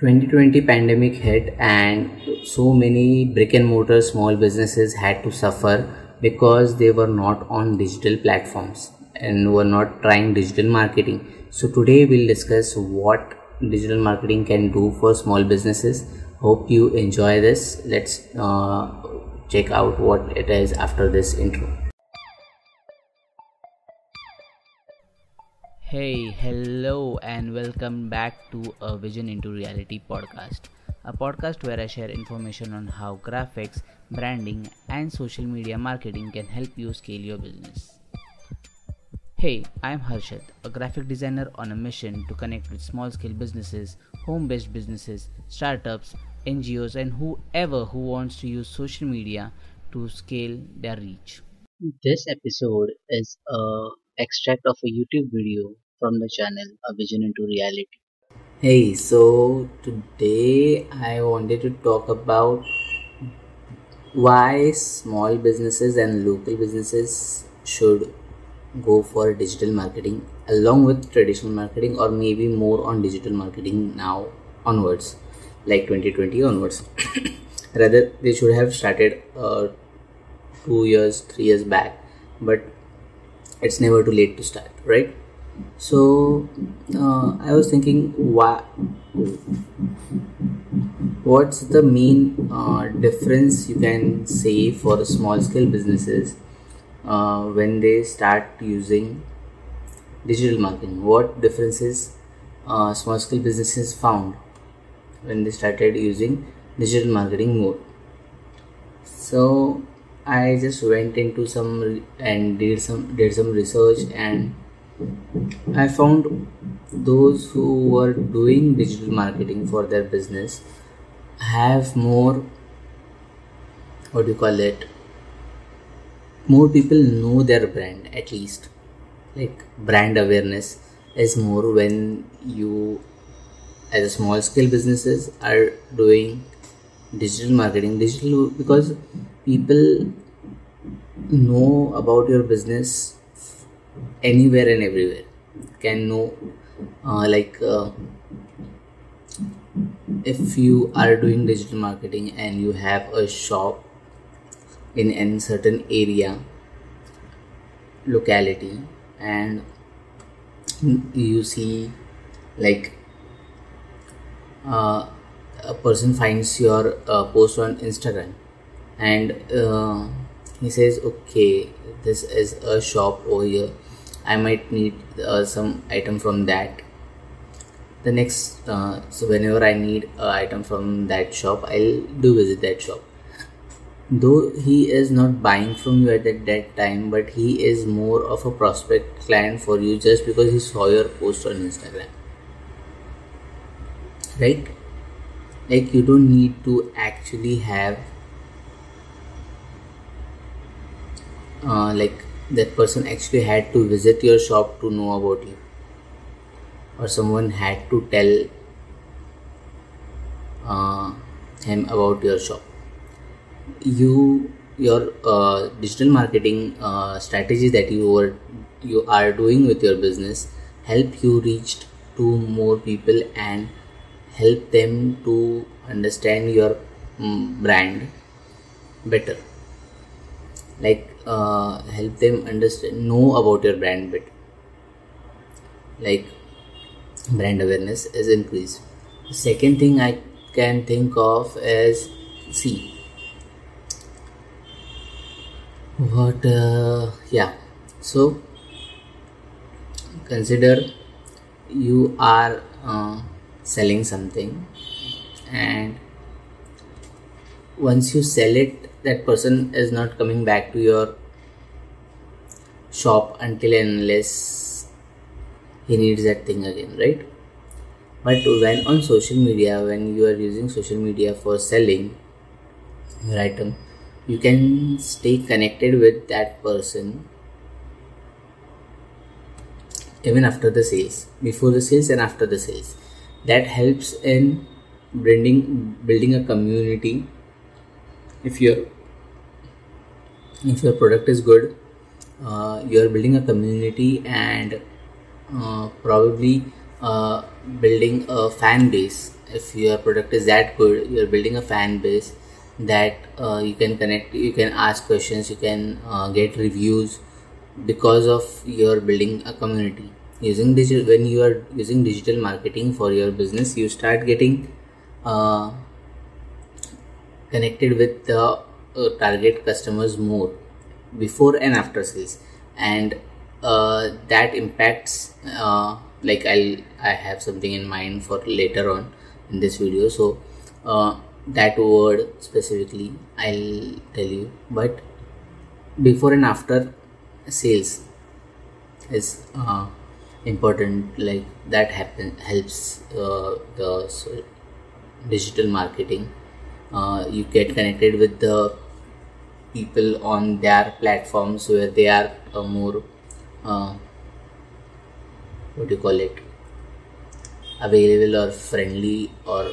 2020 pandemic hit and so many brick and mortar small businesses had to suffer because they were not on digital platforms and were not trying digital marketing. So today we'll discuss what digital marketing can do for small businesses. Hope you enjoy this. Let's uh, check out what it is after this intro Hey, hello, and welcome back to a Vision into Reality podcast, a podcast where I share information on how graphics, branding, and social media marketing can help you scale your business. Hey, I'm Harshad, a graphic designer on a mission to connect with small scale businesses, home based businesses, startups, NGOs, and whoever who wants to use social media to scale their reach. This episode is a extract of a YouTube video from the channel A Vision into Reality. Hey, so today I wanted to talk about why small businesses and local businesses should go for digital marketing along with traditional marketing or maybe more on digital marketing now onwards like 2020 onwards rather they should have started uh, two years three years back but it's never too late to start right? So uh, i was thinking why what's the main uh, difference you can say for small scale businesses uh, when they start using digital marketing? What differences uh, small scale businesses found when they started using digital marketing more? So I just went into some and did some did some research and I found those who were doing digital marketing for their business have more what do you call it? More people know their brand at least. Like brand awareness is more when you as a small scale businesses are doing digital marketing digital because people know about your business anywhere and everywhere. Can know uh, like uh, if you are doing digital marketing and you have a shop in any certain area locality and you see like uh, a person finds your uh, post on instagram and uh, he says okay this is a shop over here. I might need uh, some item from that. The next uh, so whenever i need an item from that shop i'll do visit that shop. Though he is not buying from you at that, that time but he is more of a prospect client for you just because he saw your post on instagram. Right like you don't need to actually have uh, like that person actually had to visit your shop to know about you. Or someone had to tell uh, him about your shop. You your uh, digital marketing uh, strategy that you were you are doing with your business help you reach to more people and help them to understand your um, brand better. Like uh, help them understand know about your brand bit like brand awareness is increased. Second thing i can think of is see what uh, yeah. So consider you are uh, selling something and once you sell it that person is not coming back to your shop until unless he needs that thing again right? But when on social media when you are using social media for selling your item you can stay connected with that person even after the sales before the sales and after the sales that helps in building building a community. If your if your product is good uh, you are building a community and uh, probably uh, building a fan base. If your product is that good you're building a fan base that uh, you can connect you can ask questions you can uh, get reviews because of your building a community using digital when you are using digital marketing for your business you start getting uh, connected with the uh, target customers more before and after sales. And uh, that impacts uh, like i'll i have something in mind for later on in this video. So uh, that word specifically i'll tell you. But before and after sales is uh, important like that happen helps uh, the so digital marketing. Uh, you get connected with the people on their platforms where they are uh, more uh, what do you call it available or friendly or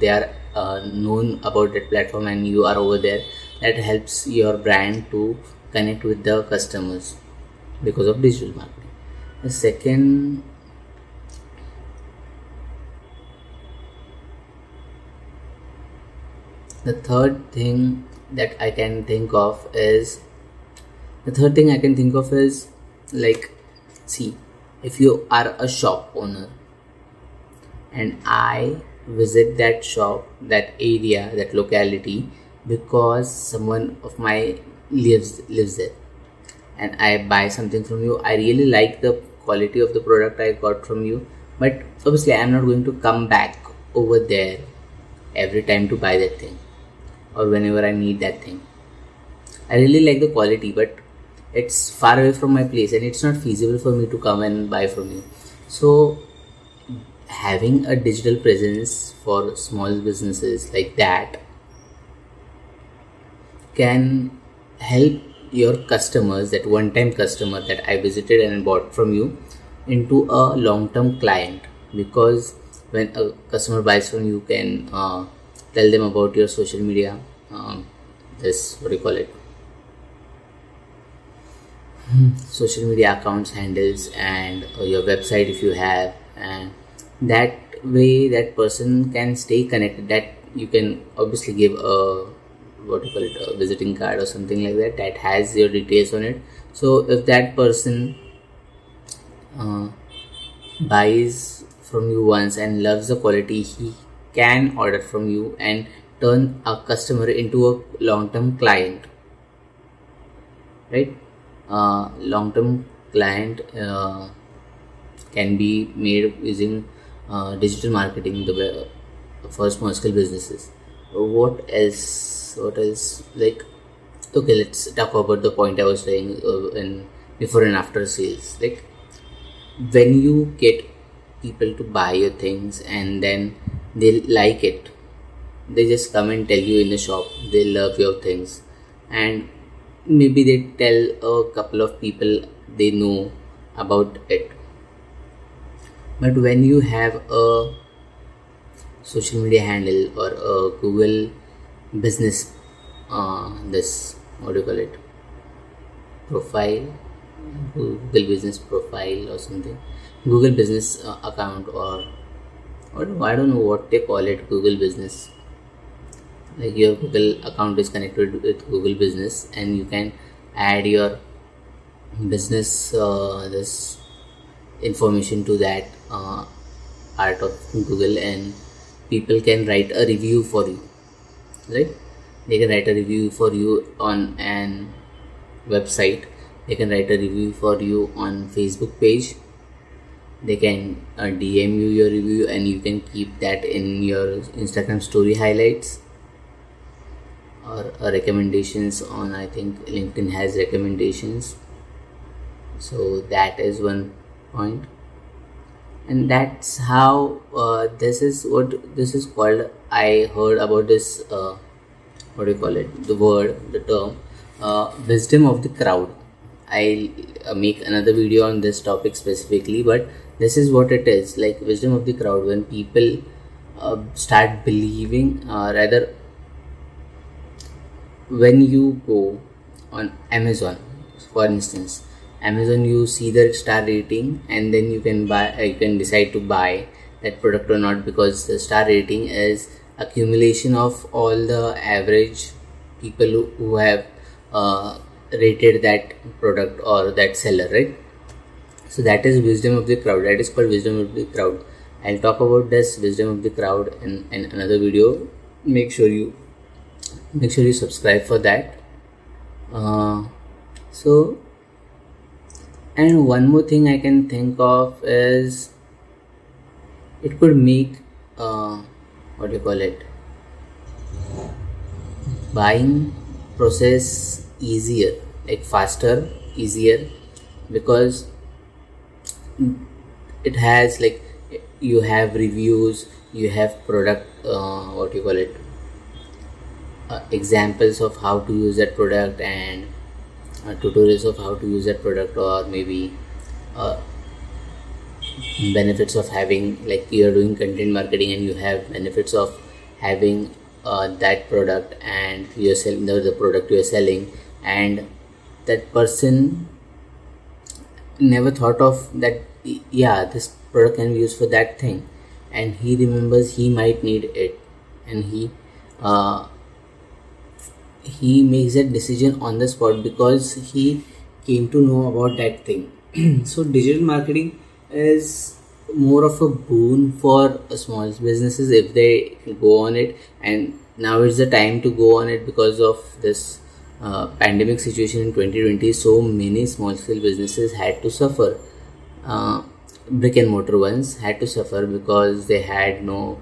they are uh, known about that platform and you are over there. That helps your brand to connect with the customers because of digital marketing the second the third thing that i can think of is the third thing i can think of is like see if you are a shop owner and i visit that shop that area that locality because someone of my lives lives there and i buy something from you i really like the quality of the product i got from you. But obviously i'm not going to come back over there every time to buy that thing or whenever i need that thing. I really like the quality but it's far away from my place and it's not feasible for me to come and buy from you. So having a digital presence for small businesses like that can help your customers that one time customer that i visited and bought from you into a long term client. Because when a customer buys from you can uh, tell them about your social media um, this what do you call it? Social media accounts handles and uh, your website if you have. And that way that person can stay connected that you can obviously give a what you call it a visiting card or something like that that has your details on it. So if that person uh, buys from you once and loves the quality he can order from you and turn a customer into a long-term client. Right? Uh, long-term client uh, can be made using uh, digital marketing the for small scale businesses. What else what else like okay let's talk about the point i was saying uh, in before and after sales. Like when you get people to buy your things and then they like it they just come and tell you in the shop they love your things. And maybe they tell a couple of people they know about it. But when you have a social media handle or a google business uh, this what do you call it profile google business profile or something google business uh, account or I don't know what they call it google business. Like your google account is connected with google business and you can add your business uh, this information to that uh, part of google and people can write a review for you right they can write a review for you on an website. They can write a review for you on facebook page. They can uh, dm you your review and you can keep that in your instagram story highlights or uh, recommendations on i think linkedin has recommendations. So that is one point and that's how uh, this is what this is called i heard about this uh, what do you call it? The word the term uh, wisdom of the crowd. I'll uh, make another video on this topic specifically but this is what it is like wisdom of the crowd. When people uh, start believing uh, rather when you go on amazon for instance amazon you see the star rating and then you can buy uh, you can decide to buy that product or not because the star rating is accumulation of all the average people who, who have uh, rated that product or that seller right? So that is wisdom of the crowd. That is called wisdom of the crowd. I'll talk about this wisdom of the crowd in, in another video. Make sure you make sure you subscribe for that. Uh, so and one more thing i can think of is it could make uh, what do you call it? Buying process easier like faster easier because it has like you have reviews you have product uh, what do you call it? Uh, examples of how to use that product and uh, tutorials of how to use that product or maybe uh, benefits of having like you're doing content marketing and you have benefits of having uh, that product and you're selling the, product you're selling and that person never thought of that yeah this product can be used for that thing and he remembers he might need it and he uh, he makes that decision on the spot because he came to know about that thing. So digital marketing is more of a boon for small businesses if they go on it. And now is the time to go on it because of this uh, pandemic situation in 2020 so many small scale businesses had to suffer. Uh, brick and mortar ones had to suffer because they had no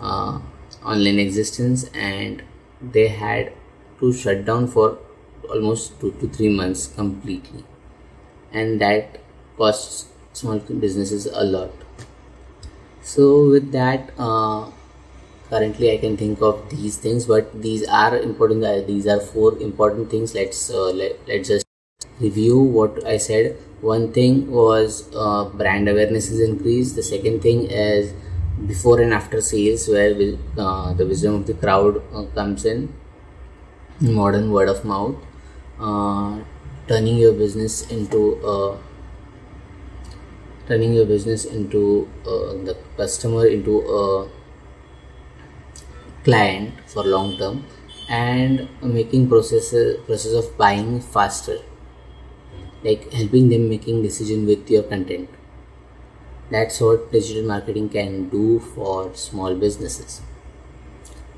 uh, online existence and they had to shut down for almost two to three months completely. And that costs small businesses a lot. So with that uh, currently i can think of these things but these are important uh, these are four important things. Let's uh, let, let's just review what i said. One thing was uh, brand awareness is increased. The second thing is before and after sales where uh, the wisdom of the crowd uh, comes in modern word of mouth uh, turning your business into a turning your business into uh, the customer into a client for long term and making process process of buying faster. Like helping them making decision with your content. That's what digital marketing can do for small businesses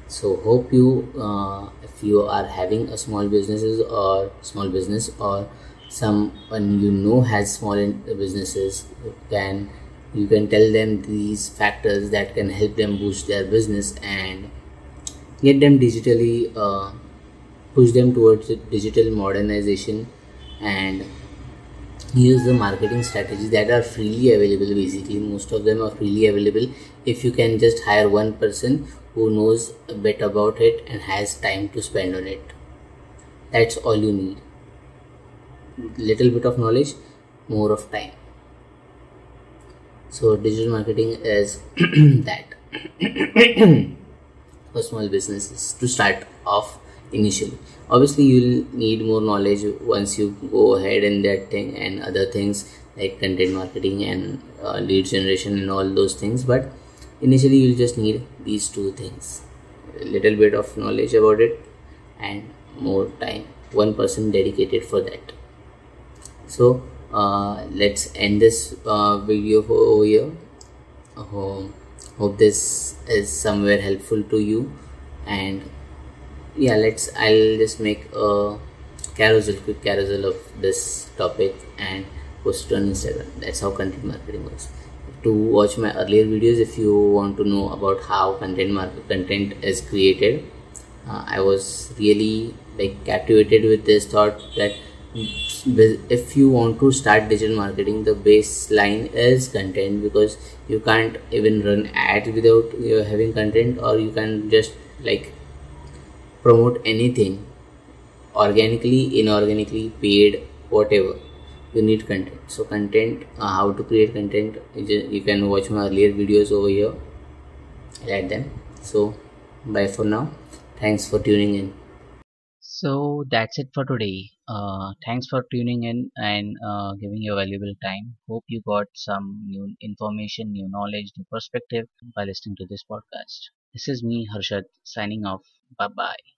so hope you uh, if you are having a small businesses or small business or someone you know has small businesses can you can tell them these factors that can help them boost their business and get them digitally uh, push them towards digital modernization and use the marketing strategies that are freely available basically. Most of them are freely available. If you can just hire one person who knows a bit about it and has time to spend on it. That's all you need. Little bit of knowledge more of time. So digital marketing is that. For small businesses to start off initially. Obviously you'll need more knowledge once you go ahead in that thing and other things like content marketing and uh, lead generation and all those things but initially you'll just need these two things. A little bit of knowledge about it and more time. One person dedicated for that. So uh, let's end this uh, video over here. Hope this is somewhere helpful to you. And yeah let's i'll just make a carousel quick carousel of this topic and post it on instagram. That's how content marketing works to watch my earlier videos if you want to know about how content market content is created. Uh, i was really like captivated with this thought that if you want to start digital marketing the baseline is content because you can't even run ads without you having content or you can just like promote anything organically inorganically paid whatever you need content so content uh, how to create content you can watch my earlier videos over here i them so bye for now thanks for tuning in So that's it for today. Uh, thanks for tuning in and uh, giving your valuable time. Hope you got some new information, new knowledge, new perspective by listening to this podcast. This is me, Harshad, signing off. Bye bye.